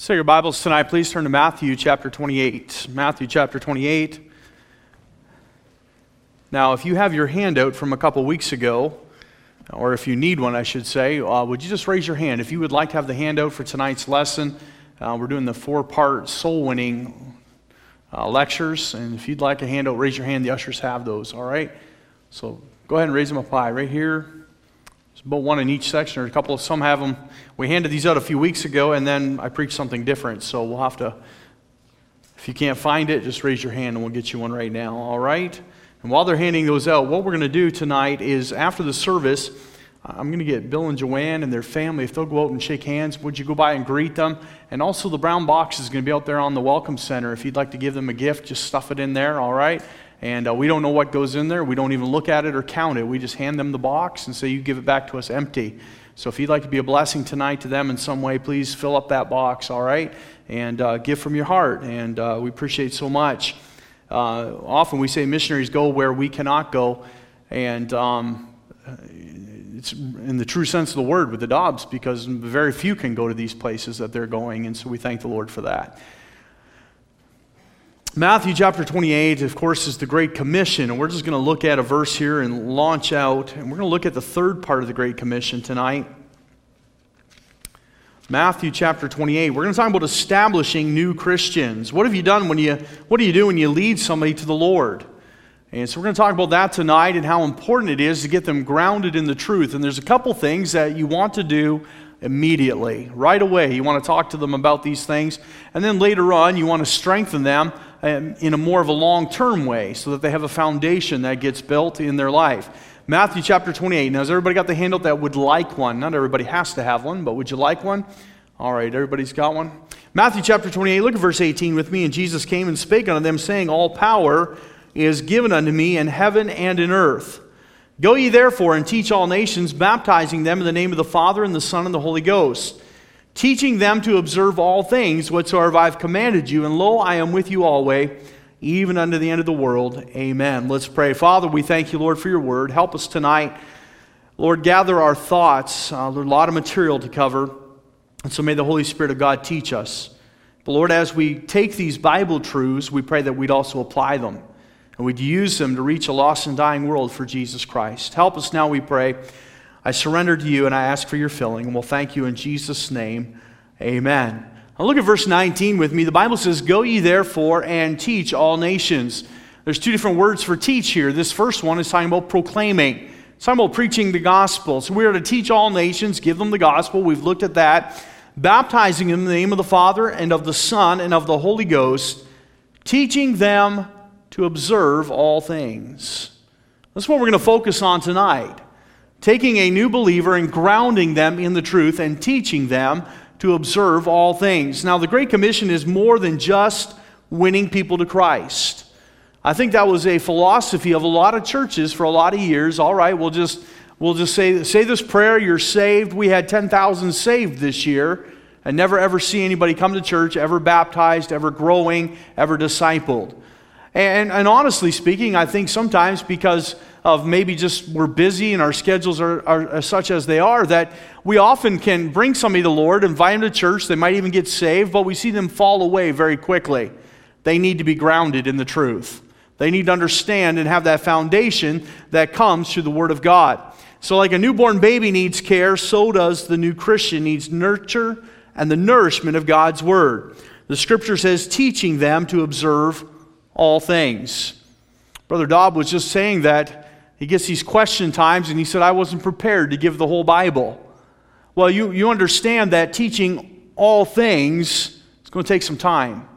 So, your Bibles tonight, please turn to Matthew chapter 28. Matthew chapter 28. Now, if you have your handout from a couple weeks ago, or if you need one, I should say, uh, would you just raise your hand? If you would like to have the handout for tonight's lesson, uh, we're doing the four part soul winning uh, lectures. And if you'd like a handout, raise your hand. The ushers have those, all right? So, go ahead and raise them up high. Right here, about one in each section, or a couple. Some have them. We handed these out a few weeks ago, and then I preached something different. So we'll have to. If you can't find it, just raise your hand, and we'll get you one right now. All right. And while they're handing those out, what we're going to do tonight is after the service. I'm going to get Bill and Joanne and their family, if they'll go out and shake hands, would you go by and greet them? And also, the brown box is going to be out there on the Welcome Center. If you'd like to give them a gift, just stuff it in there, all right? And uh, we don't know what goes in there. We don't even look at it or count it. We just hand them the box and say, You give it back to us empty. So if you'd like to be a blessing tonight to them in some way, please fill up that box, all right? And uh, give from your heart. And uh, we appreciate so much. Uh, often we say missionaries go where we cannot go. And um, it's in the true sense of the word with the Dobbs because very few can go to these places that they're going. And so we thank the Lord for that. Matthew chapter 28, of course, is the Great Commission, and we're just going to look at a verse here and launch out. And we're going to look at the third part of the Great Commission tonight. Matthew chapter 28. We're going to talk about establishing new Christians. What have you done when you what do you do when you lead somebody to the Lord? And so we're going to talk about that tonight and how important it is to get them grounded in the truth. And there's a couple things that you want to do immediately, right away. You want to talk to them about these things. And then later on, you want to strengthen them um, in a more of a long term way so that they have a foundation that gets built in their life. Matthew chapter 28. Now, has everybody got the handout that would like one? Not everybody has to have one, but would you like one? All right, everybody's got one. Matthew chapter 28, look at verse 18 with me. And Jesus came and spake unto them, saying, All power is given unto me in heaven and in earth. Go ye therefore and teach all nations, baptizing them in the name of the Father and the Son and the Holy Ghost teaching them to observe all things whatsoever I've commanded you. And lo, I am with you always, even unto the end of the world. Amen. Let's pray. Father, we thank you, Lord, for your word. Help us tonight. Lord, gather our thoughts. Uh, there's a lot of material to cover. And so may the Holy Spirit of God teach us. But Lord, as we take these Bible truths, we pray that we'd also apply them and we'd use them to reach a lost and dying world for Jesus Christ. Help us now, we pray. I surrender to you and I ask for your filling, and we'll thank you in Jesus' name. Amen. Now look at verse 19 with me. The Bible says, Go ye therefore and teach all nations. There's two different words for teach here. This first one is talking about proclaiming, it's talking about preaching the gospel. So we are to teach all nations, give them the gospel. We've looked at that. Baptizing them in the name of the Father and of the Son and of the Holy Ghost, teaching them to observe all things. That's what we're going to focus on tonight taking a new believer and grounding them in the truth and teaching them to observe all things. Now, the Great Commission is more than just winning people to Christ. I think that was a philosophy of a lot of churches for a lot of years. All right, we'll just we'll just say say this prayer, you're saved. We had 10,000 saved this year and never ever see anybody come to church, ever baptized, ever growing, ever discipled. And, and honestly speaking, I think sometimes because of maybe just we're busy and our schedules are, are, such as they are that we often can bring somebody to the Lord, invite them to church, they might even get saved, but we see them fall away very quickly. They need to be grounded in the truth. They need to understand and have that foundation that comes through the Word of God. So, like a newborn baby needs care, so does the new Christian needs nurture and the nourishment of God's Word. The Scripture says, teaching them to observe all things. Brother Dobb was just saying that he gets these question times, and he said, I wasn't prepared to give the whole Bible. Well, you, you understand that teaching all things is going to take some time.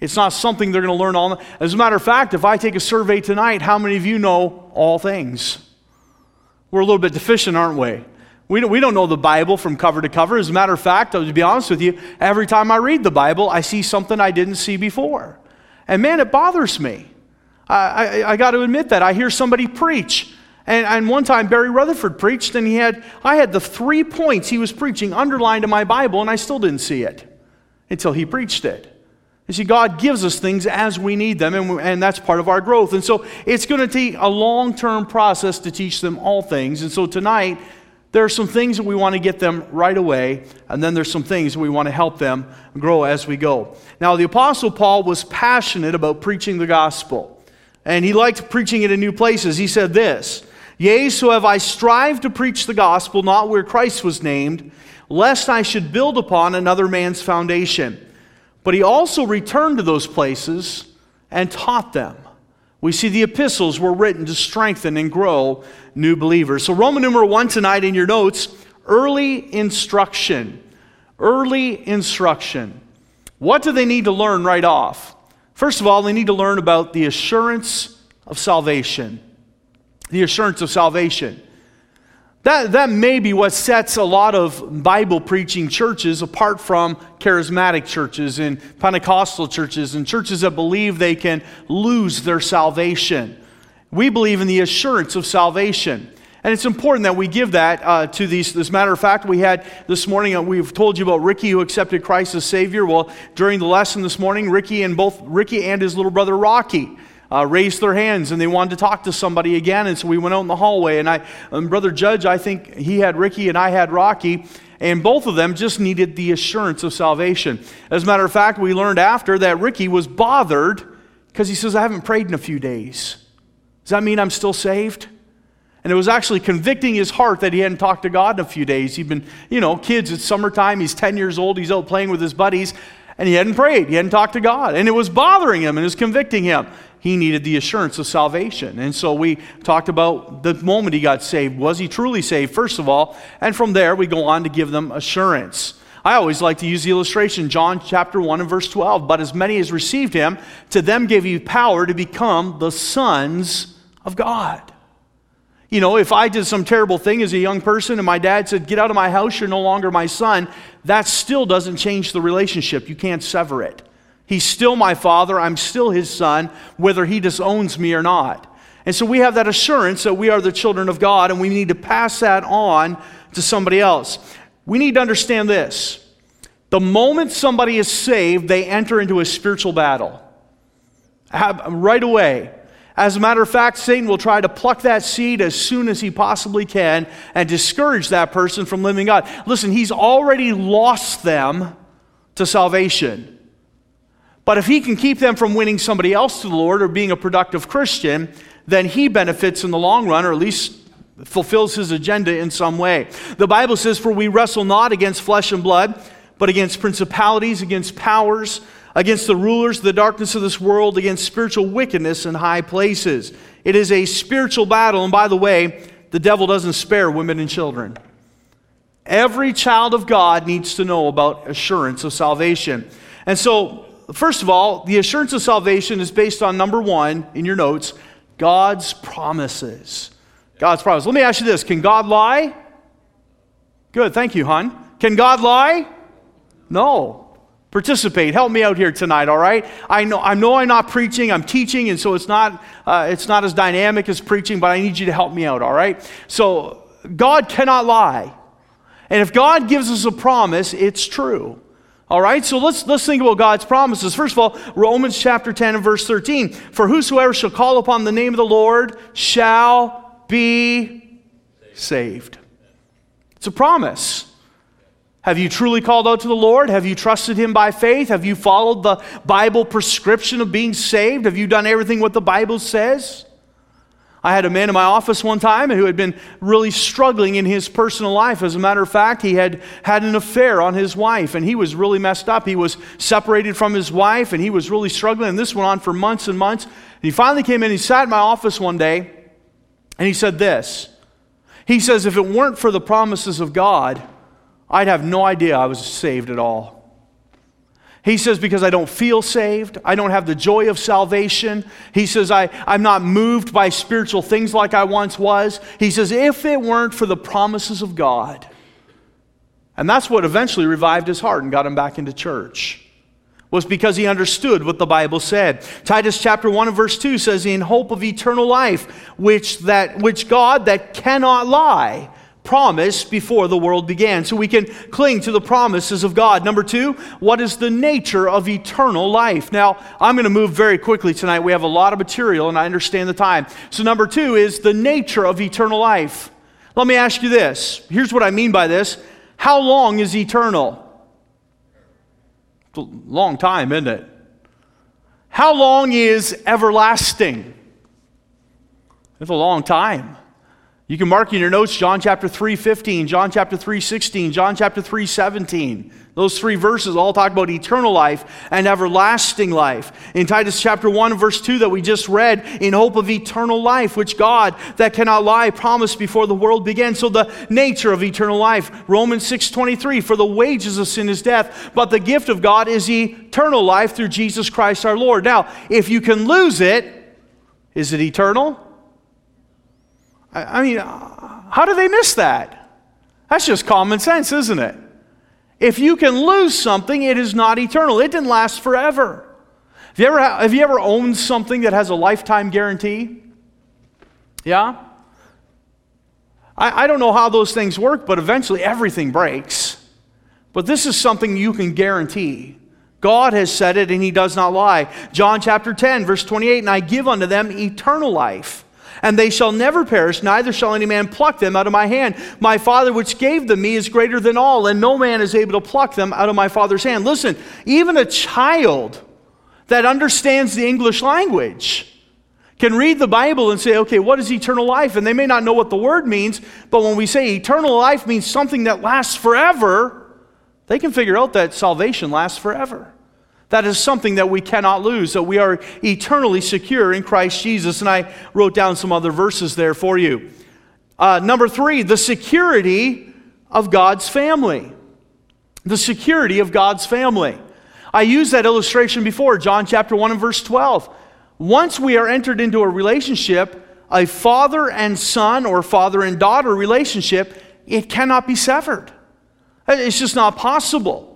It's not something they're going to learn all. As a matter of fact, if I take a survey tonight, how many of you know all things? We're a little bit deficient, aren't we? We don't, we don't know the Bible from cover to cover. As a matter of fact, to be honest with you, every time I read the Bible, I see something I didn't see before. And man, it bothers me. I, I, I got to admit that. I hear somebody preach. And, and, one time Barry Rutherford preached, and he had, I had the three points he was preaching underlined in my Bible, and I still didn't see it until he preached it. You see, God gives us things as we need them, and, and that's part of our growth. And so it's going to take a long term process to teach them all things. And so tonight, There are some things that we want to get them right away, and then there's some things we want to help them grow as we go. Now, the Apostle Paul was passionate about preaching the gospel, and he liked preaching it in new places. He said this Yea, so have I strived to preach the gospel not where Christ was named, lest I should build upon another man's foundation. But he also returned to those places and taught them. We see the epistles were written to strengthen and grow new believers. So, Roman numeral one tonight in your notes early instruction. Early instruction. What do they need to learn right off? First of all, they need to learn about the assurance of salvation. The assurance of salvation. That, that may be what sets a lot of Bible preaching churches apart from charismatic churches and Pentecostal churches and churches that believe they can lose their salvation. We believe in the assurance of salvation. And it's important that we give that uh, to these. As a matter of fact, we had this morning, uh, we've told you about Ricky who accepted Christ as Savior. Well, during the lesson this morning, Ricky and both Ricky and his little brother Rocky uh, raised their hands and they wanted to talk to somebody again. And so we went out in the hallway. And I, um, Brother Judge, I think he had Ricky and I had Rocky. And both of them just needed the assurance of salvation. As a matter of fact, we learned after that Ricky was bothered because he says, I haven't prayed in a few days. Does that mean I'm still saved? And it was actually convicting his heart that he hadn't talked to God in a few days. He'd been, you know, kids, it's summertime, he's 10 years old, he's out playing with his buddies, and he hadn't prayed, he hadn't talked to God. And it was bothering him and it was convicting him he needed the assurance of salvation. And so we talked about the moment he got saved. Was he truly saved, first of all? And from there, we go on to give them assurance. I always like to use the illustration, John chapter 1 and verse 12. But as many as received him, to them gave he power to become the sons of God. You know, if I did some terrible thing as a young person and my dad said, Get out of my house, you're no longer my son, that still doesn't change the relationship. You can't sever it. He's still my father. I'm still his son, whether he disowns me or not. And so we have that assurance that we are the children of God, and we need to pass that on to somebody else. We need to understand this the moment somebody is saved, they enter into a spiritual battle right away. As a matter of fact, Satan will try to pluck that seed as soon as he possibly can and discourage that person from living God. Listen, he's already lost them to salvation. But if he can keep them from winning somebody else to the Lord or being a productive Christian, then he benefits in the long run, or at least fulfills his agenda in some way. The Bible says, For we wrestle not against flesh and blood, but against principalities, against powers, against the rulers of the darkness of this world, against spiritual wickedness in high places. It is a spiritual battle, and by the way, the devil doesn't spare women and children. Every child of God needs to know about assurance of salvation. And so, First of all, the assurance of salvation is based on number one in your notes God's promises. God's promises. Let me ask you this Can God lie? Good, thank you, hon. Can God lie? No. Participate. Help me out here tonight, all right? I know, I know I'm not preaching, I'm teaching, and so it's not, uh, it's not as dynamic as preaching, but I need you to help me out, all right? So, God cannot lie. And if God gives us a promise, it's true. All right, so let's, let's think about God's promises. First of all, Romans chapter 10 and verse 13. For whosoever shall call upon the name of the Lord shall be saved. It's a promise. Have you truly called out to the Lord? Have you trusted Him by faith? Have you followed the Bible prescription of being saved? Have you done everything what the Bible says? I had a man in my office one time who had been really struggling in his personal life. As a matter of fact, he had had an affair on his wife and he was really messed up. He was separated from his wife and he was really struggling. And this went on for months and months. And he finally came in, he sat in my office one day and he said this. He says, If it weren't for the promises of God, I'd have no idea I was saved at all. He says, because I don't feel saved, I don't have the joy of salvation. He says, I, I'm not moved by spiritual things like I once was. He says, if it weren't for the promises of God. And that's what eventually revived his heart and got him back into church. Was because he understood what the Bible said. Titus chapter 1 and verse 2 says, In hope of eternal life, which that which God that cannot lie promise before the world began. So we can cling to the promises of God. Number two, what is the nature of eternal life? Now, I'm going to move very quickly tonight. We have a lot of material and I understand the time. So, number two is the nature of eternal life. Let me ask you this. Here's what I mean by this. How long is eternal? It's a long time, isn't it? How long is everlasting? It's a long time. You can mark in your notes John chapter 3, 15, John chapter 3, 16, John chapter 3, 17. Those three verses all talk about eternal life and everlasting life. In Titus chapter 1, verse 2, that we just read, in hope of eternal life, which God, that cannot lie, promised before the world began. So the nature of eternal life. Romans 6, 23, for the wages of sin is death, but the gift of God is eternal life through Jesus Christ our Lord. Now, if you can lose it, is it eternal? I mean, how do they miss that? That's just common sense, isn't it? If you can lose something, it is not eternal. It didn't last forever. Have you ever, have you ever owned something that has a lifetime guarantee? Yeah? I, I don't know how those things work, but eventually everything breaks. But this is something you can guarantee. God has said it and he does not lie. John chapter 10, verse 28 And I give unto them eternal life and they shall never perish, neither shall any man pluck them out of my hand. My Father, which gave them me, is greater than all, and no man is able to pluck them out of my Father's hand. Listen, even a child that understands the English language can read the Bible and say, okay, what is eternal life? And they may not know what the word means, but when we say eternal life means something that lasts forever, they can figure out that salvation lasts forever. That is something that we cannot lose, that we are eternally secure in Christ Jesus. And I wrote down some other verses there for you. Uh, number three, the security of God's family. The security of God's family. I used that illustration before, John chapter 1 and verse 12. Once we are entered into a relationship, a father and son or father and daughter relationship, it cannot be severed. It's just not possible.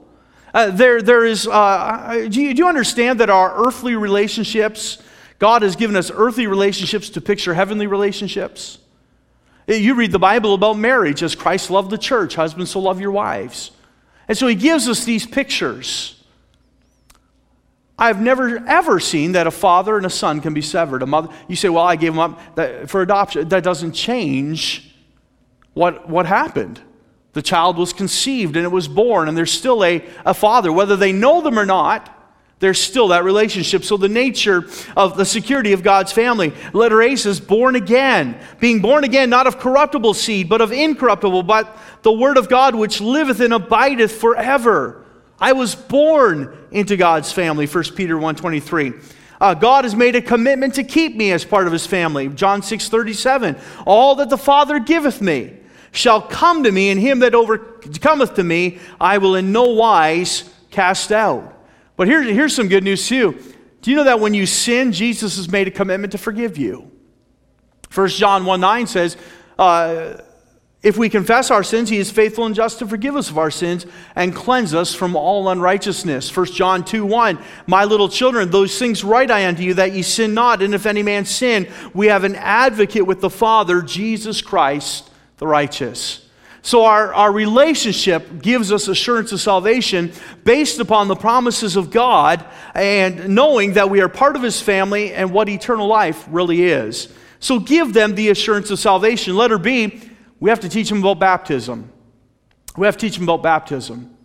Uh, there, there is, uh, do, you, do you understand that our earthly relationships, God has given us earthly relationships to picture heavenly relationships? Uh, you read the Bible about marriage as Christ loved the church, husbands, so love your wives. And so he gives us these pictures. I've never ever seen that a father and a son can be severed. A mother, you say, well, I gave them up for adoption. That doesn't change what, what happened. The child was conceived and it was born, and there's still a, a father. Whether they know them or not, there's still that relationship. So, the nature of the security of God's family. Letter A says, born again. Being born again, not of corruptible seed, but of incorruptible, but the word of God which liveth and abideth forever. I was born into God's family, 1 Peter 1.23. Uh, God has made a commitment to keep me as part of his family. John 6 37. All that the Father giveth me shall come to me, and him that overcometh to me, I will in no wise cast out. But here, here's some good news too. Do you know that when you sin, Jesus has made a commitment to forgive you? 1 John 1 9 says, uh, if we confess our sins, he is faithful and just to forgive us of our sins and cleanse us from all unrighteousness. 1 John 2 1, My little children, those things write I unto you that ye sin not. And if any man sin, we have an advocate with the Father, Jesus Christ the righteous. So, our, our relationship gives us assurance of salvation based upon the promises of God and knowing that we are part of His family and what eternal life really is. So, give them the assurance of salvation. Letter B, we have to teach them about baptism. We have to teach them about baptism.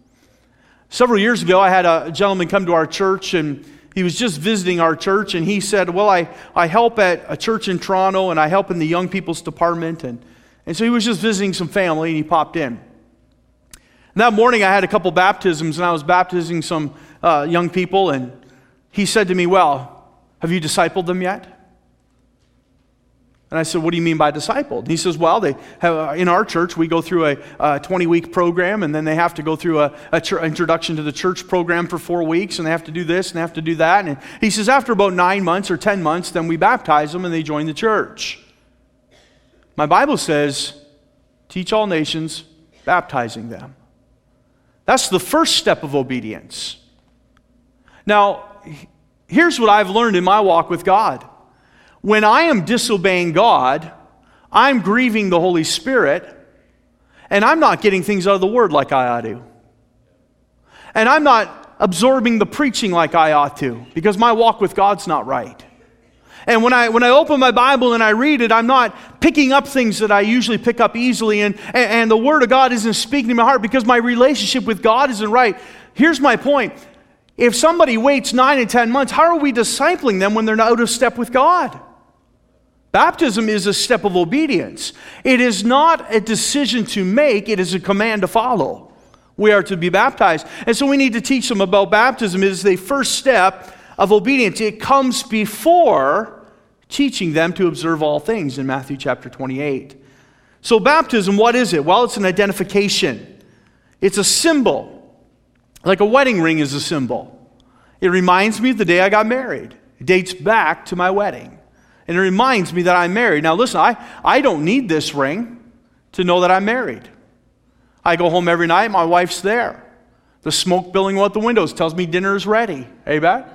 Several years ago, I had a gentleman come to our church and he was just visiting our church and he said, Well, I, I help at a church in Toronto and I help in the young people's department. And and so he was just visiting some family and he popped in. And that morning I had a couple baptisms and I was baptizing some uh, young people. And he said to me, Well, have you discipled them yet? And I said, What do you mean by discipled? he says, Well, they have, uh, in our church, we go through a 20 week program, and then they have to go through a, a ch- introduction to the church program for four weeks, and they have to do this and they have to do that. And he says, After about nine months or 10 months, then we baptize them and they join the church. My Bible says, teach all nations, baptizing them. That's the first step of obedience. Now, here's what I've learned in my walk with God. When I am disobeying God, I'm grieving the Holy Spirit, and I'm not getting things out of the Word like I ought to. And I'm not absorbing the preaching like I ought to, because my walk with God's not right. And when I, when I open my Bible and I read it, I'm not picking up things that I usually pick up easily, and, and, and the Word of God isn't speaking to my heart because my relationship with God isn't right. Here's my point if somebody waits nine and 10 months, how are we discipling them when they're not out of step with God? Baptism is a step of obedience. It is not a decision to make, it is a command to follow. We are to be baptized. And so we need to teach them about baptism. It is the first step of obedience. It comes before teaching them to observe all things in Matthew chapter 28. So, baptism, what is it? Well, it's an identification, it's a symbol. Like a wedding ring is a symbol. It reminds me of the day I got married. It dates back to my wedding. And it reminds me that I'm married. Now, listen, I, I don't need this ring to know that I'm married. I go home every night, my wife's there. The smoke billowing out the windows tells me dinner is ready. Amen?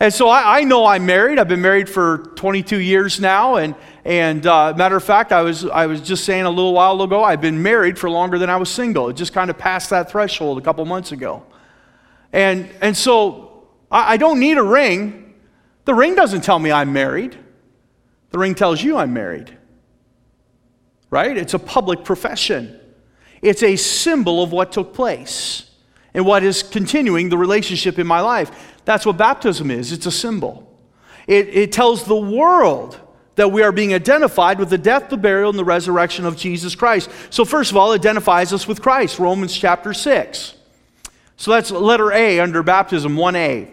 And so I, I, know I'm married. I've been married for 22 years now. And, and uh, matter of fact, I was, I was just saying a little while ago, I've been married for longer than I was single. It just kind of passed that threshold a couple months ago. And, and so I, I don't need a ring. The ring doesn't tell me I'm married, the ring tells you I'm married. Right? It's a public profession, it's a symbol of what took place and what is continuing the relationship in my life. That's what baptism is it's a symbol. It, it tells the world that we are being identified with the death, the burial, and the resurrection of Jesus Christ. So, first of all, it identifies us with Christ, Romans chapter 6. So that's letter A under baptism, 1A.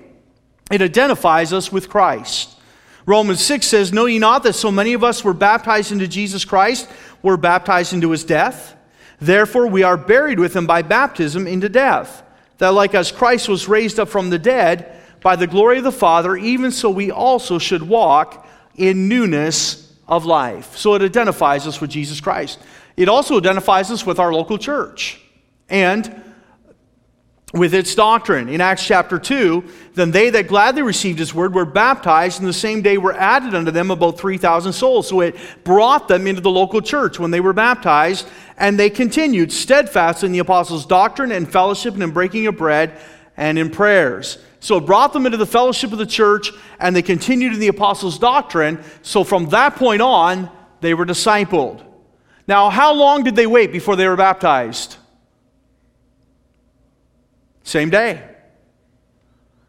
It identifies us with Christ. Romans 6 says, Know ye not that so many of us were baptized into Jesus Christ, were baptized into his death? Therefore, we are buried with him by baptism into death that like as Christ was raised up from the dead by the glory of the Father, even so we also should walk in newness of life. So it identifies us with Jesus Christ. It also identifies us with our local church and with its doctrine. In Acts chapter 2, then they that gladly received his word were baptized, and the same day were added unto them about 3,000 souls. So it brought them into the local church when they were baptized, and they continued steadfast in the apostles' doctrine and fellowship and in breaking of bread and in prayers. So it brought them into the fellowship of the church, and they continued in the apostles' doctrine. So from that point on, they were discipled. Now, how long did they wait before they were baptized? Same day.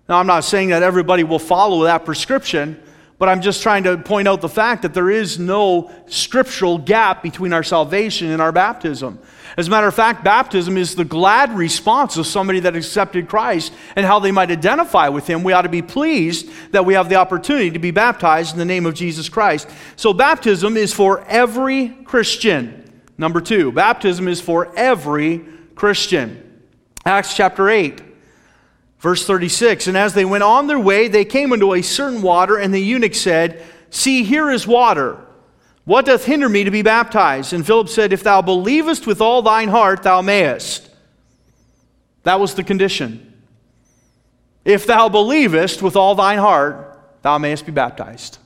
Now, I'm not saying that everybody will follow that prescription, but I'm just trying to point out the fact that there is no scriptural gap between our salvation and our baptism. As a matter of fact, baptism is the glad response of somebody that accepted Christ and how they might identify with him. We ought to be pleased that we have the opportunity to be baptized in the name of Jesus Christ. So, baptism is for every Christian. Number two, baptism is for every Christian. Acts chapter 8. Verse 36 And as they went on their way, they came into a certain water, and the eunuch said, See, here is water. What doth hinder me to be baptized? And Philip said, If thou believest with all thine heart, thou mayest. That was the condition. If thou believest with all thine heart, thou mayest be baptized.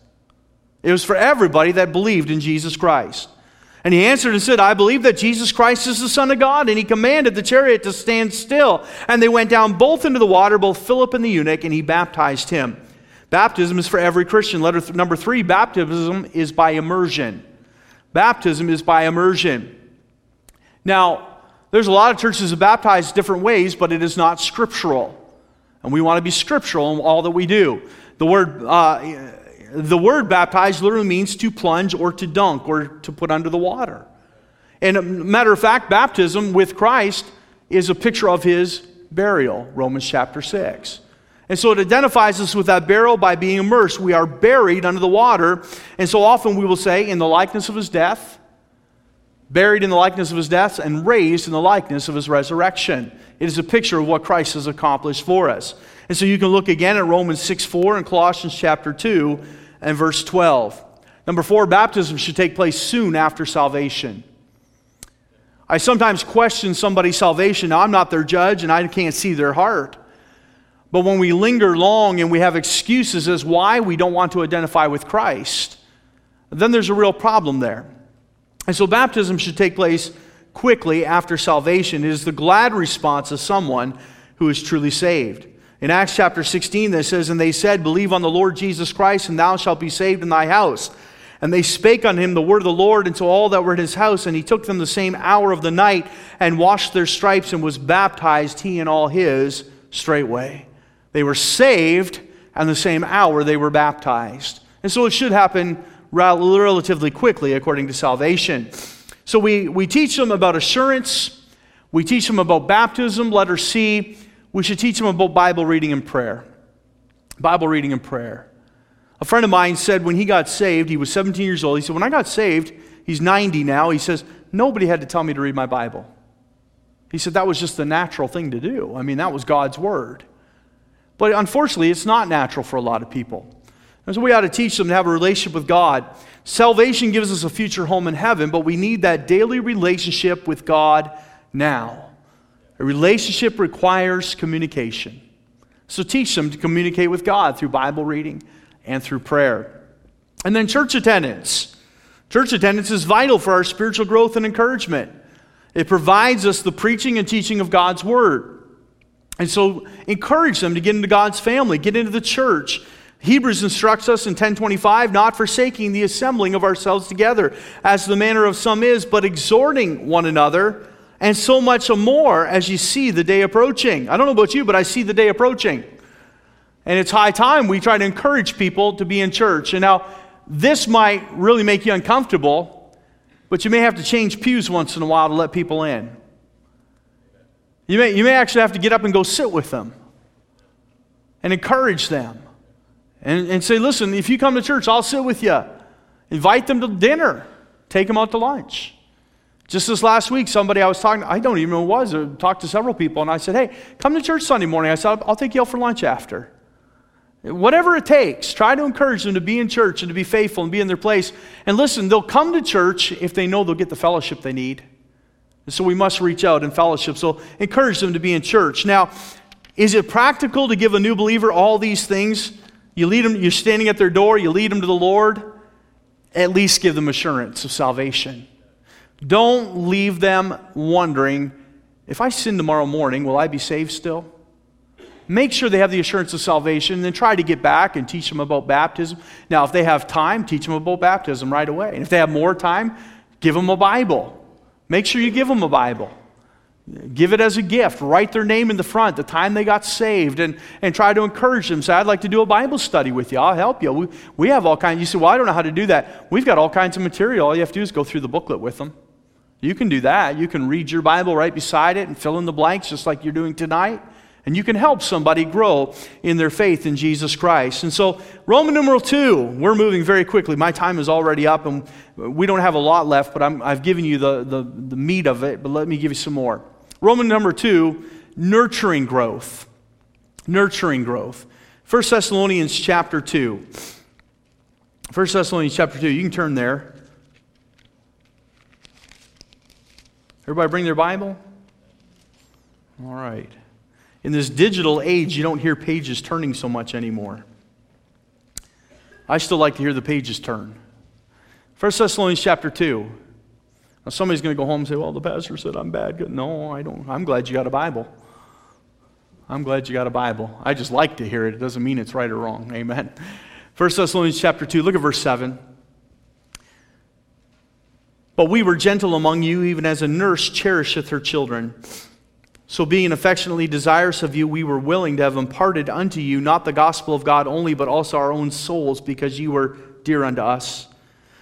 It was for everybody that believed in Jesus Christ. And he answered and said, I believe that Jesus Christ is the Son of God. And he commanded the chariot to stand still. And they went down both into the water, both Philip and the eunuch, and he baptized him. Baptism is for every Christian. Letter th- number three baptism is by immersion. Baptism is by immersion. Now, there's a lot of churches that baptize different ways, but it is not scriptural. And we want to be scriptural in all that we do. The word, uh, the word baptize literally means to plunge or to dunk or to put under the water. And a matter of fact, baptism with Christ is a picture of his burial, Romans chapter 6. And so it identifies us with that burial by being immersed. We are buried under the water. And so often we will say, in the likeness of his death, buried in the likeness of his death, and raised in the likeness of his resurrection. It is a picture of what Christ has accomplished for us. And so you can look again at Romans 6 4 and Colossians chapter 2 and verse 12. Number four, baptism should take place soon after salvation. I sometimes question somebody's salvation. Now, I'm not their judge and I can't see their heart. But when we linger long and we have excuses as why we don't want to identify with Christ, then there's a real problem there. And so baptism should take place quickly after salvation. It is the glad response of someone who is truly saved. In Acts chapter 16, it says, And they said, Believe on the Lord Jesus Christ, and thou shalt be saved in thy house. And they spake on him the word of the Lord unto all that were in his house. And he took them the same hour of the night, and washed their stripes, and was baptized, he and all his, straightway. They were saved, and the same hour they were baptized. And so it should happen relatively quickly according to salvation. So we, we teach them about assurance, we teach them about baptism, letter C. We should teach them about Bible reading and prayer. Bible reading and prayer. A friend of mine said when he got saved, he was 17 years old. He said, When I got saved, he's 90 now. He says, Nobody had to tell me to read my Bible. He said that was just the natural thing to do. I mean, that was God's word. But unfortunately, it's not natural for a lot of people. And so we ought to teach them to have a relationship with God. Salvation gives us a future home in heaven, but we need that daily relationship with God now. A relationship requires communication. So teach them to communicate with God through Bible reading and through prayer. And then church attendance. Church attendance is vital for our spiritual growth and encouragement. It provides us the preaching and teaching of God's Word. And so encourage them to get into God's family, get into the church. Hebrews instructs us in 1025 not forsaking the assembling of ourselves together, as the manner of some is, but exhorting one another, and so much more as you see the day approaching. I don't know about you, but I see the day approaching. And it's high time we try to encourage people to be in church. And now, this might really make you uncomfortable, but you may have to change pews once in a while to let people in. You may, you may actually have to get up and go sit with them and encourage them and, and say, listen, if you come to church, I'll sit with you. Invite them to dinner, take them out to lunch. Just this last week, somebody I was talking to, I don't even know who it was, I talked to several people, and I said, hey, come to church Sunday morning. I said, I'll take you out for lunch after. Whatever it takes, try to encourage them to be in church and to be faithful and be in their place. And listen, they'll come to church if they know they'll get the fellowship they need. And so we must reach out in fellowship. So encourage them to be in church. Now, is it practical to give a new believer all these things? You lead them, you're standing at their door, you lead them to the Lord. At least give them assurance of salvation. Don't leave them wondering if I sin tomorrow morning, will I be saved still? Make sure they have the assurance of salvation, and then try to get back and teach them about baptism. Now, if they have time, teach them about baptism right away. And if they have more time, give them a Bible. Make sure you give them a Bible. Give it as a gift. Write their name in the front, the time they got saved, and, and try to encourage them. Say, I'd like to do a Bible study with you. I'll help you. We, we have all kinds. You say, Well, I don't know how to do that. We've got all kinds of material. All you have to do is go through the booklet with them. You can do that. You can read your Bible right beside it and fill in the blanks just like you're doing tonight. And you can help somebody grow in their faith in Jesus Christ. And so, Roman numeral two, we're moving very quickly. My time is already up, and we don't have a lot left, but i have given you the, the, the meat of it, but let me give you some more. Roman number two, nurturing growth. Nurturing growth. 1 Thessalonians chapter 2. 1 Thessalonians chapter 2. You can turn there. Everybody bring their Bible? All right. In this digital age, you don't hear pages turning so much anymore. I still like to hear the pages turn. 1 Thessalonians chapter 2. Now somebody's going to go home and say, Well, the pastor said I'm bad. No, I don't. I'm glad you got a Bible. I'm glad you got a Bible. I just like to hear it. It doesn't mean it's right or wrong. Amen. 1 Thessalonians chapter 2, look at verse 7. But we were gentle among you, even as a nurse cherisheth her children. So, being affectionately desirous of you, we were willing to have imparted unto you not the gospel of God only, but also our own souls, because you were dear unto us.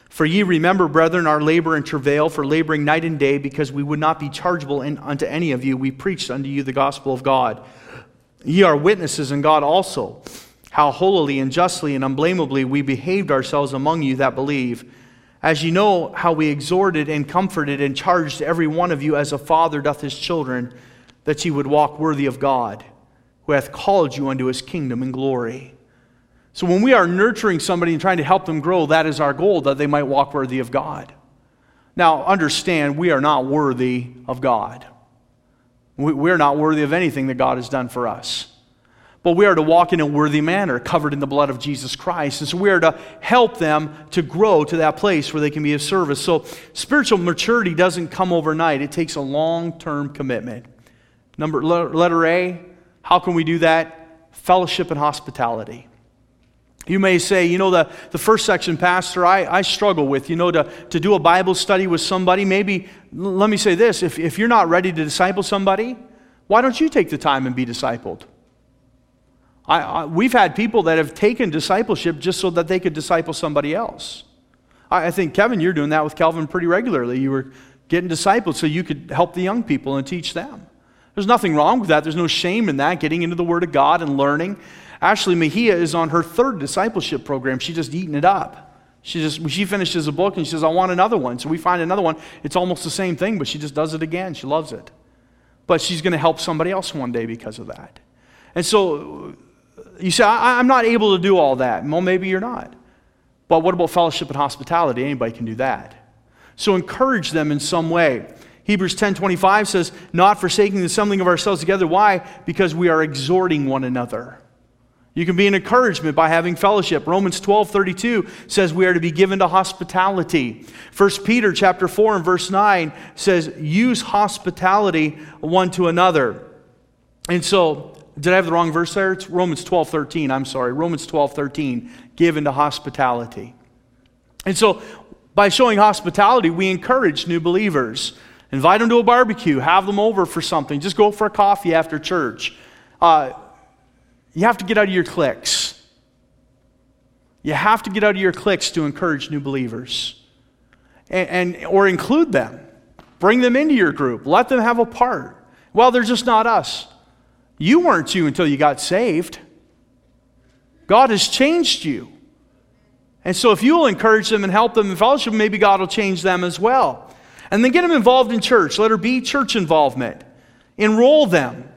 For ye remember, brethren, our labor and travail, for laboring night and day, because we would not be chargeable in, unto any of you, we preached unto you the gospel of God. Ye are witnesses, and God also, how holily and justly and unblameably we behaved ourselves among you that believe. As you know how we exhorted and comforted and charged every one of you as a father doth his children that ye would walk worthy of God, who hath called you unto his kingdom and glory. So when we are nurturing somebody and trying to help them grow, that is our goal, that they might walk worthy of God. Now, understand, we are not worthy of God. We're not worthy of anything that God has done for us. But we are to walk in a worthy manner, covered in the blood of Jesus Christ. And so we are to help them to grow to that place where they can be of service. So spiritual maturity doesn't come overnight, it takes a long term commitment. Number letter A, how can we do that? fellowship and hospitality. You may say, you know, the, the first section, Pastor, I, I struggle with, you know, to, to do a Bible study with somebody. Maybe, let me say this if, if you're not ready to disciple somebody, why don't you take the time and be discipled? I, I, we've had people that have taken discipleship just so that they could disciple somebody else. I, I think, Kevin, you're doing that with Calvin pretty regularly. You were getting discipled so you could help the young people and teach them. There's nothing wrong with that. There's no shame in that, getting into the Word of God and learning. Ashley Mahia is on her third discipleship program. She's just eating it up. She just she finishes a book and she says, I want another one. So we find another one. It's almost the same thing, but she just does it again. She loves it. But she's going to help somebody else one day because of that. And so you say, I, am not able to do all that. Well, maybe you're not. But what about fellowship and hospitality? Anybody can do that. So encourage them in some way. Hebrews 10:25 says, "Not forsaking the assembling of ourselves together." Why? Because we are exhorting one another. You can be an encouragement by having fellowship. Romans 12:32 says we are to be given to hospitality. 1 Peter chapter 4 and verse 9 says use hospitality one to another. And so, did I have the wrong verse there? It's Romans 12:13. I'm sorry. Romans 12:13 given to hospitality. And so, by showing hospitality, we encourage new believers. Invite them to a barbecue, have them over for something, just go for a coffee after church. Uh, you have to get out of your cliques. You have to get out of your cliques to encourage new believers and, and, or include them. Bring them into your group. Let them have a part. Well, they're just not us. You weren't you until you got saved. God has changed you. And so if you will encourage them and help them in fellowship, maybe God will change them as well. And then get them involved in church. Let her be church involvement. Enroll them.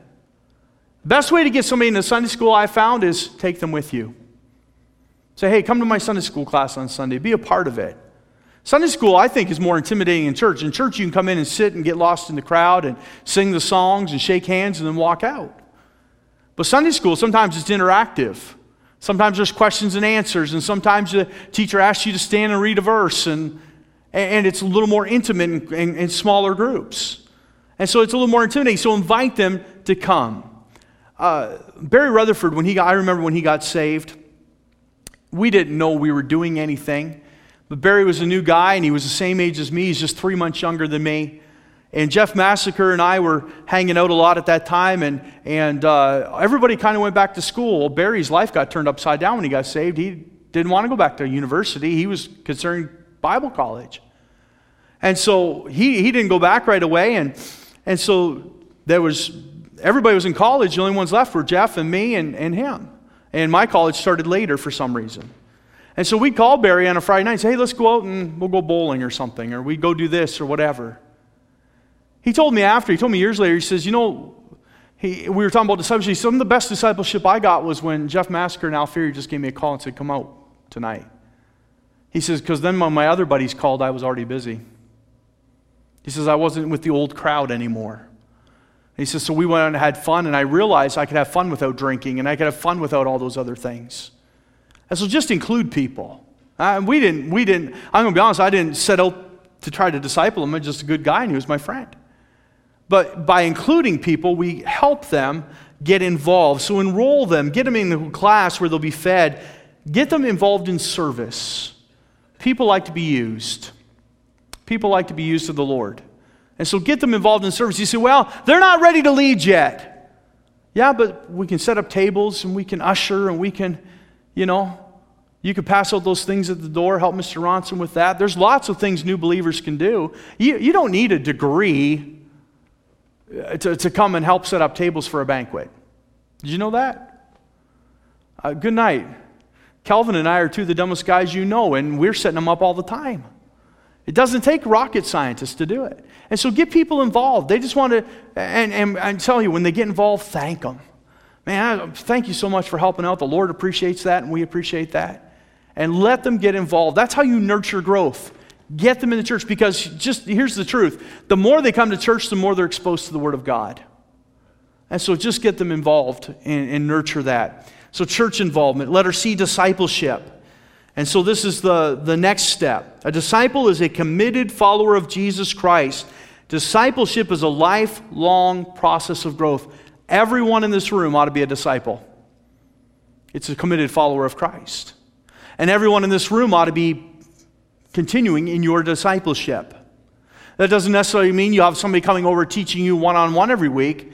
Best way to get somebody into Sunday school I found is take them with you. Say, hey, come to my Sunday school class on Sunday. Be a part of it. Sunday school, I think, is more intimidating in church. In church, you can come in and sit and get lost in the crowd and sing the songs and shake hands and then walk out. But Sunday school, sometimes it's interactive. Sometimes there's questions and answers, and sometimes the teacher asks you to stand and read a verse, and, and it's a little more intimate in, in, in smaller groups. And so it's a little more intimidating. So invite them to come. Uh, Barry Rutherford, when he got, I remember when he got saved, we didn't know we were doing anything. But Barry was a new guy, and he was the same age as me. He's just three months younger than me. And Jeff Massacre and I were hanging out a lot at that time, and, and uh, everybody kind of went back to school. Well, Barry's life got turned upside down when he got saved. He didn't want to go back to university, he was concerned Bible college. And so he, he didn't go back right away, and, and so there was everybody was in college. The only ones left were Jeff and me and, and him. And my college started later for some reason. And so we'd call Barry on a Friday night and say, hey, let's go out and we'll go bowling or something, or we go do this or whatever. He told me after, he told me years later, he says, you know, he, we were talking about discipleship. Some of the best discipleship I got was when Jeff Masker and Al Alfieri just gave me a call and said, come out tonight. He says, because then when my other buddies called, I was already busy. He says, I wasn't with the old crowd anymore. He says, So we went out and had fun, and I realized I could have fun without drinking, and I could have fun without all those other things. And so just include people. We didn't, we didn't, I'm going to be honest, I didn't set out to try to disciple him. I'm just a good guy, and he was my friend. But by including people, we help them get involved. So enroll them, get them in the class where they'll be fed, get them involved in service. People like to be used. People like to be used to the Lord. And so get them involved in service. You say, well, they're not ready to lead yet. Yeah, but we can set up tables and we can usher and we can, you know, you could pass out those things at the door, help Mr. Ronson with that. There's lots of things new believers can do. You, you don't need a degree to, to come and help set up tables for a banquet. Did you know that? Uh, good night. Calvin and I are two of the dumbest guys you know, and we're setting them up all the time. It doesn't take rocket scientists to do it. And so get people involved. They just want to, and, and I tell you, when they get involved, thank them. Man, thank you so much for helping out. The Lord appreciates that, and we appreciate that. And let them get involved. That's how you nurture growth. Get them in the church because just here's the truth the more they come to church, the more they're exposed to the Word of God. And so just get them involved and, and nurture that. So, church involvement. Let her see discipleship. And so this is the, the next step. A disciple is a committed follower of Jesus Christ. Discipleship is a lifelong process of growth. Everyone in this room ought to be a disciple. It's a committed follower of Christ. And everyone in this room ought to be continuing in your discipleship. That doesn't necessarily mean you have somebody coming over teaching you one on one every week,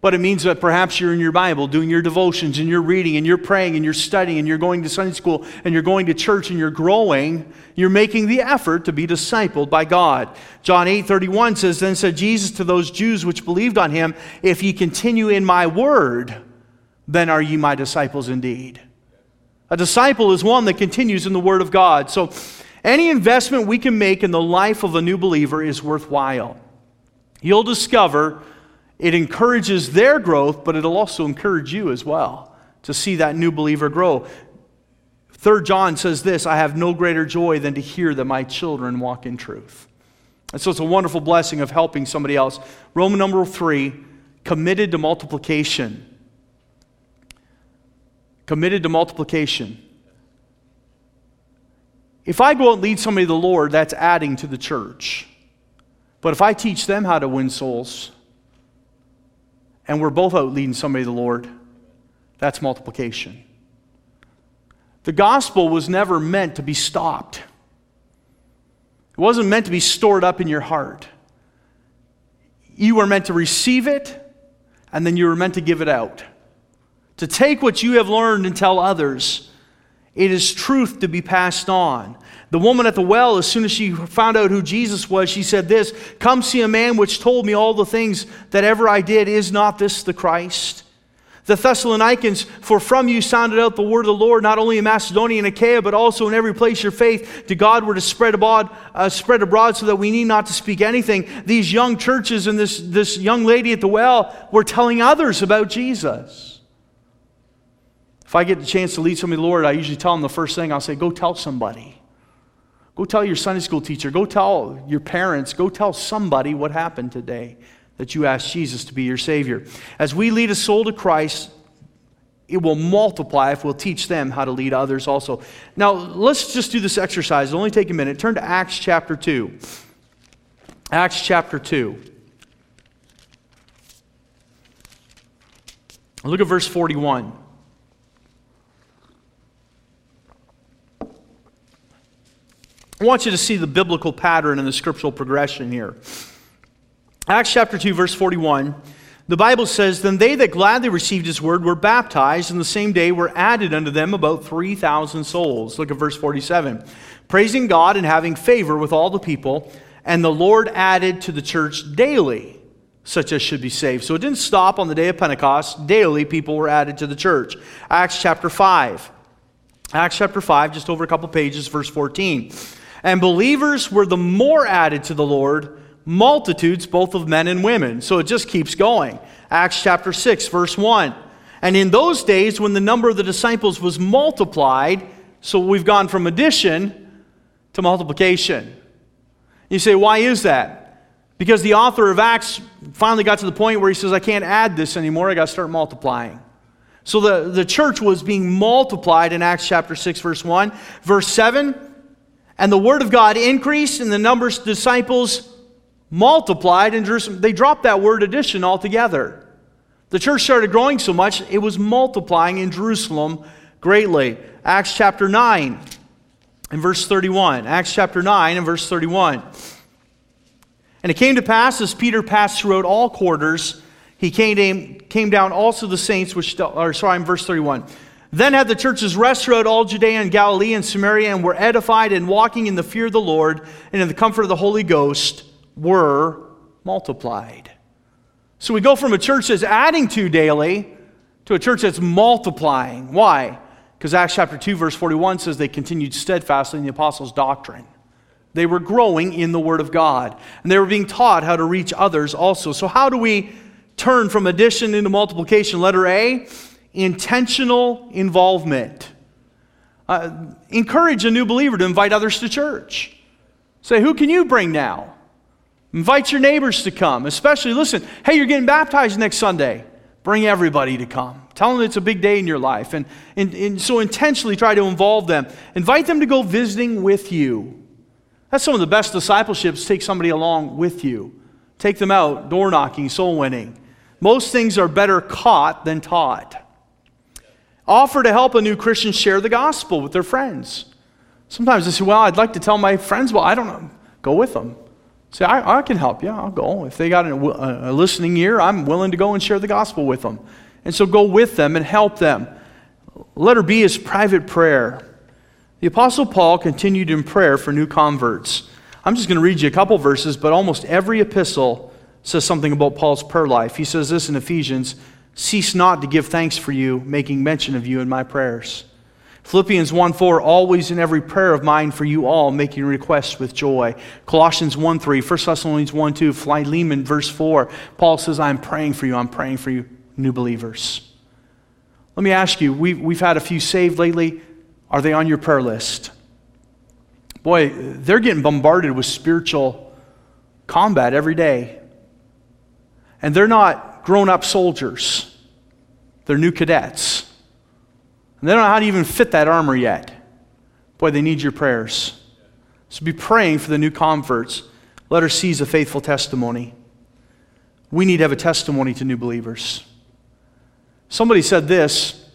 but it means that perhaps you're in your Bible doing your devotions and you're reading and you're praying and you're studying and you're going to Sunday school and you're going to church and you're growing. You're making the effort to be discipled by God. John 8 31 says, Then said Jesus to those Jews which believed on him, If ye continue in my word, then are ye my disciples indeed. A disciple is one that continues in the word of God. So, any investment we can make in the life of a new believer is worthwhile. You'll discover it encourages their growth, but it'll also encourage you as well to see that new believer grow. Third John says this I have no greater joy than to hear that my children walk in truth. And so it's a wonderful blessing of helping somebody else. Roman number three, committed to multiplication. Committed to multiplication. If I go and lead somebody to the Lord, that's adding to the church. But if I teach them how to win souls, and we're both out leading somebody to the Lord, that's multiplication. The gospel was never meant to be stopped. It wasn't meant to be stored up in your heart. You were meant to receive it, and then you were meant to give it out. To take what you have learned and tell others it is truth to be passed on. The woman at the well, as soon as she found out who Jesus was, she said this Come see a man which told me all the things that ever I did. Is not this the Christ? The Thessalonians, for from you sounded out the word of the Lord, not only in Macedonia and Achaia, but also in every place your faith to God were to spread abroad, uh, spread abroad so that we need not to speak anything. These young churches and this, this young lady at the well were telling others about Jesus. If I get the chance to lead somebody Lord, I usually tell them the first thing I'll say, go tell somebody. Go tell your Sunday school teacher. Go tell your parents. Go tell somebody what happened today that you asked Jesus to be your Savior. As we lead a soul to Christ, it will multiply if we'll teach them how to lead others also. Now, let's just do this exercise. It'll only take a minute. Turn to Acts chapter 2. Acts chapter 2. Look at verse 41. I want you to see the biblical pattern and the scriptural progression here. Acts chapter 2, verse 41. The Bible says, Then they that gladly received his word were baptized, and the same day were added unto them about 3,000 souls. Look at verse 47. Praising God and having favor with all the people, and the Lord added to the church daily such as should be saved. So it didn't stop on the day of Pentecost. Daily, people were added to the church. Acts chapter 5. Acts chapter 5, just over a couple pages, verse 14. And believers were the more added to the Lord, multitudes both of men and women. So it just keeps going. Acts chapter 6, verse 1. And in those days, when the number of the disciples was multiplied, so we've gone from addition to multiplication. You say, why is that? Because the author of Acts finally got to the point where he says, I can't add this anymore, I got to start multiplying. So the, the church was being multiplied in Acts chapter 6, verse 1. Verse 7 and the word of God increased, and the numbers of disciples multiplied in Jerusalem. They dropped that word addition altogether. The church started growing so much, it was multiplying in Jerusalem greatly. Acts chapter 9 and verse 31. Acts chapter 9 and verse 31. And it came to pass as Peter passed throughout all quarters, he came, came down also the saints which, or sorry, in verse 31. Then had the churches rest throughout all Judea and Galilee and Samaria and were edified and walking in the fear of the Lord and in the comfort of the Holy Ghost were multiplied. So we go from a church that's adding to daily to a church that's multiplying. Why? Because Acts chapter 2, verse 41 says they continued steadfastly in the apostles' doctrine. They were growing in the Word of God, and they were being taught how to reach others also. So, how do we turn from addition into multiplication? Letter A intentional involvement. Uh, encourage a new believer to invite others to church. Say, who can you bring now? Invite your neighbors to come, especially, listen, hey, you're getting baptized next Sunday. Bring everybody to come. Tell them it's a big day in your life. And, and, and so intentionally try to involve them. Invite them to go visiting with you. That's some of the best discipleships. Take somebody along with you. Take them out, door knocking, soul winning. Most things are better caught than taught. Offer to help a new Christian share the gospel with their friends. Sometimes they say, Well, I'd like to tell my friends, well, I don't know. Go with them. Say, I, I can help you. I'll go. If they got a, a listening ear, I'm willing to go and share the gospel with them. And so go with them and help them. Letter B is private prayer. The Apostle Paul continued in prayer for new converts. I'm just going to read you a couple verses, but almost every epistle says something about Paul's prayer life. He says this in Ephesians Cease not to give thanks for you, making mention of you in my prayers. Philippians 1 4, always in every prayer of mine for you all, making requests with joy. Colossians 1 3, 1 Thessalonians 1 2, Philemon, verse 4, Paul says, I'm praying for you, I'm praying for you, new believers. Let me ask you, we've, we've had a few saved lately. Are they on your prayer list? Boy, they're getting bombarded with spiritual combat every day. And they're not grown up soldiers, they're new cadets. And they don't know how to even fit that armor yet. Boy, they need your prayers. So be praying for the new converts. Let her seize a faithful testimony. We need to have a testimony to new believers. Somebody said this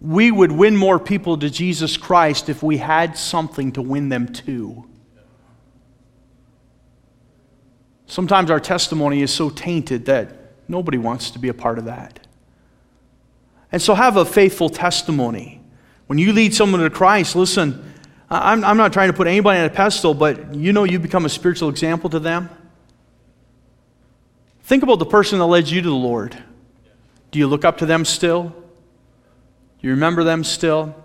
we would win more people to Jesus Christ if we had something to win them to. Sometimes our testimony is so tainted that nobody wants to be a part of that. And so have a faithful testimony. When you lead someone to Christ, listen, I'm, I'm not trying to put anybody on a pedestal, but you know you become a spiritual example to them. Think about the person that led you to the Lord. Do you look up to them still? Do you remember them still?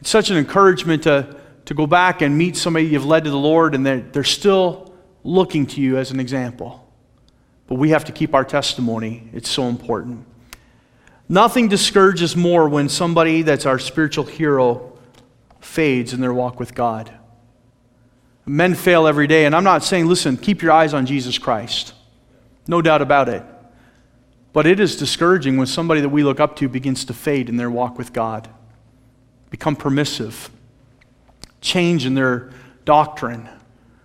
It's such an encouragement to, to go back and meet somebody you've led to the Lord and they're, they're still looking to you as an example. But we have to keep our testimony, it's so important. Nothing discourages more when somebody that's our spiritual hero fades in their walk with God. Men fail every day, and I'm not saying, listen, keep your eyes on Jesus Christ. No doubt about it. But it is discouraging when somebody that we look up to begins to fade in their walk with God, become permissive, change in their doctrine,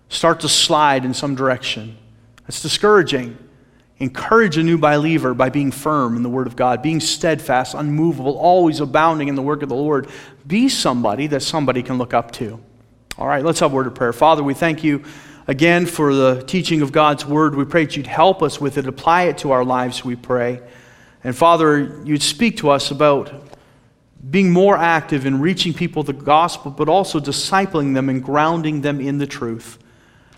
start to slide in some direction. That's discouraging. Encourage a new believer by being firm in the Word of God, being steadfast, unmovable, always abounding in the work of the Lord. Be somebody that somebody can look up to. All right, let's have a word of prayer. Father, we thank you again for the teaching of God's Word. We pray that you'd help us with it, apply it to our lives, we pray. And Father, you'd speak to us about being more active in reaching people the gospel, but also discipling them and grounding them in the truth.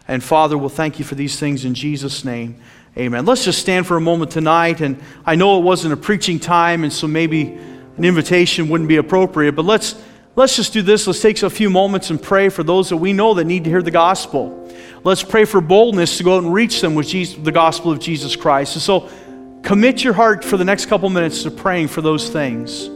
And Father, we'll thank you for these things in Jesus' name. Amen. Let's just stand for a moment tonight. And I know it wasn't a preaching time, and so maybe an invitation wouldn't be appropriate, but let's, let's just do this. Let's take a few moments and pray for those that we know that need to hear the gospel. Let's pray for boldness to go out and reach them with Jesus, the gospel of Jesus Christ. And so commit your heart for the next couple minutes to praying for those things.